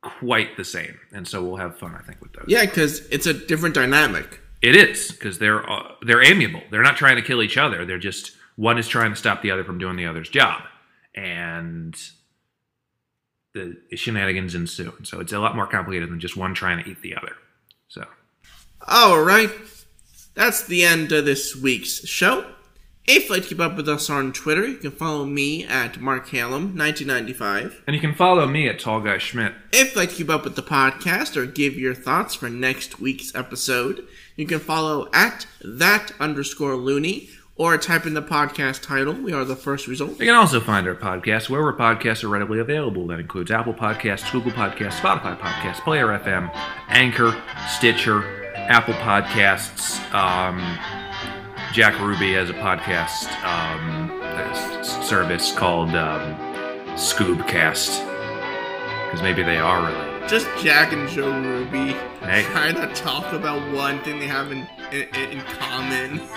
quite the same, and so we'll have fun, I think, with those.
Yeah, because it's a different dynamic.
It is because they're uh, they're amiable. They're not trying to kill each other. They're just one is trying to stop the other from doing the other's job, and the shenanigans ensue. So it's a lot more complicated than just one trying to eat the other. So
All right. That's the end of this week's show. If you'd like to keep up with us on Twitter, you can follow me at Mark Hallam, 1995.
and you can follow me at Tall Guy Schmidt.
If you'd like to keep up with the podcast or give your thoughts for next week's episode, you can follow at that underscore loony or type in the podcast title. We are the first result.
You can also find our podcast wherever podcasts are readily available. That includes Apple Podcasts, Google Podcasts, Spotify Podcasts, Player FM, Anchor, Stitcher, Apple Podcasts. Um, Jack Ruby has a podcast um, service called um, Scoobcast because maybe they are really.
Just Jack and Joe Ruby
Hey.
trying to talk about one thing they have in, in, in common.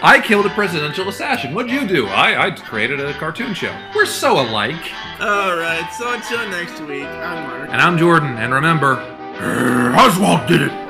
I killed a presidential assassin. What'd you do? I, I created a cartoon show. We're so alike.
All right, so until next week, I'm Mark.
And I'm Jordan. And remember, Oswald did it.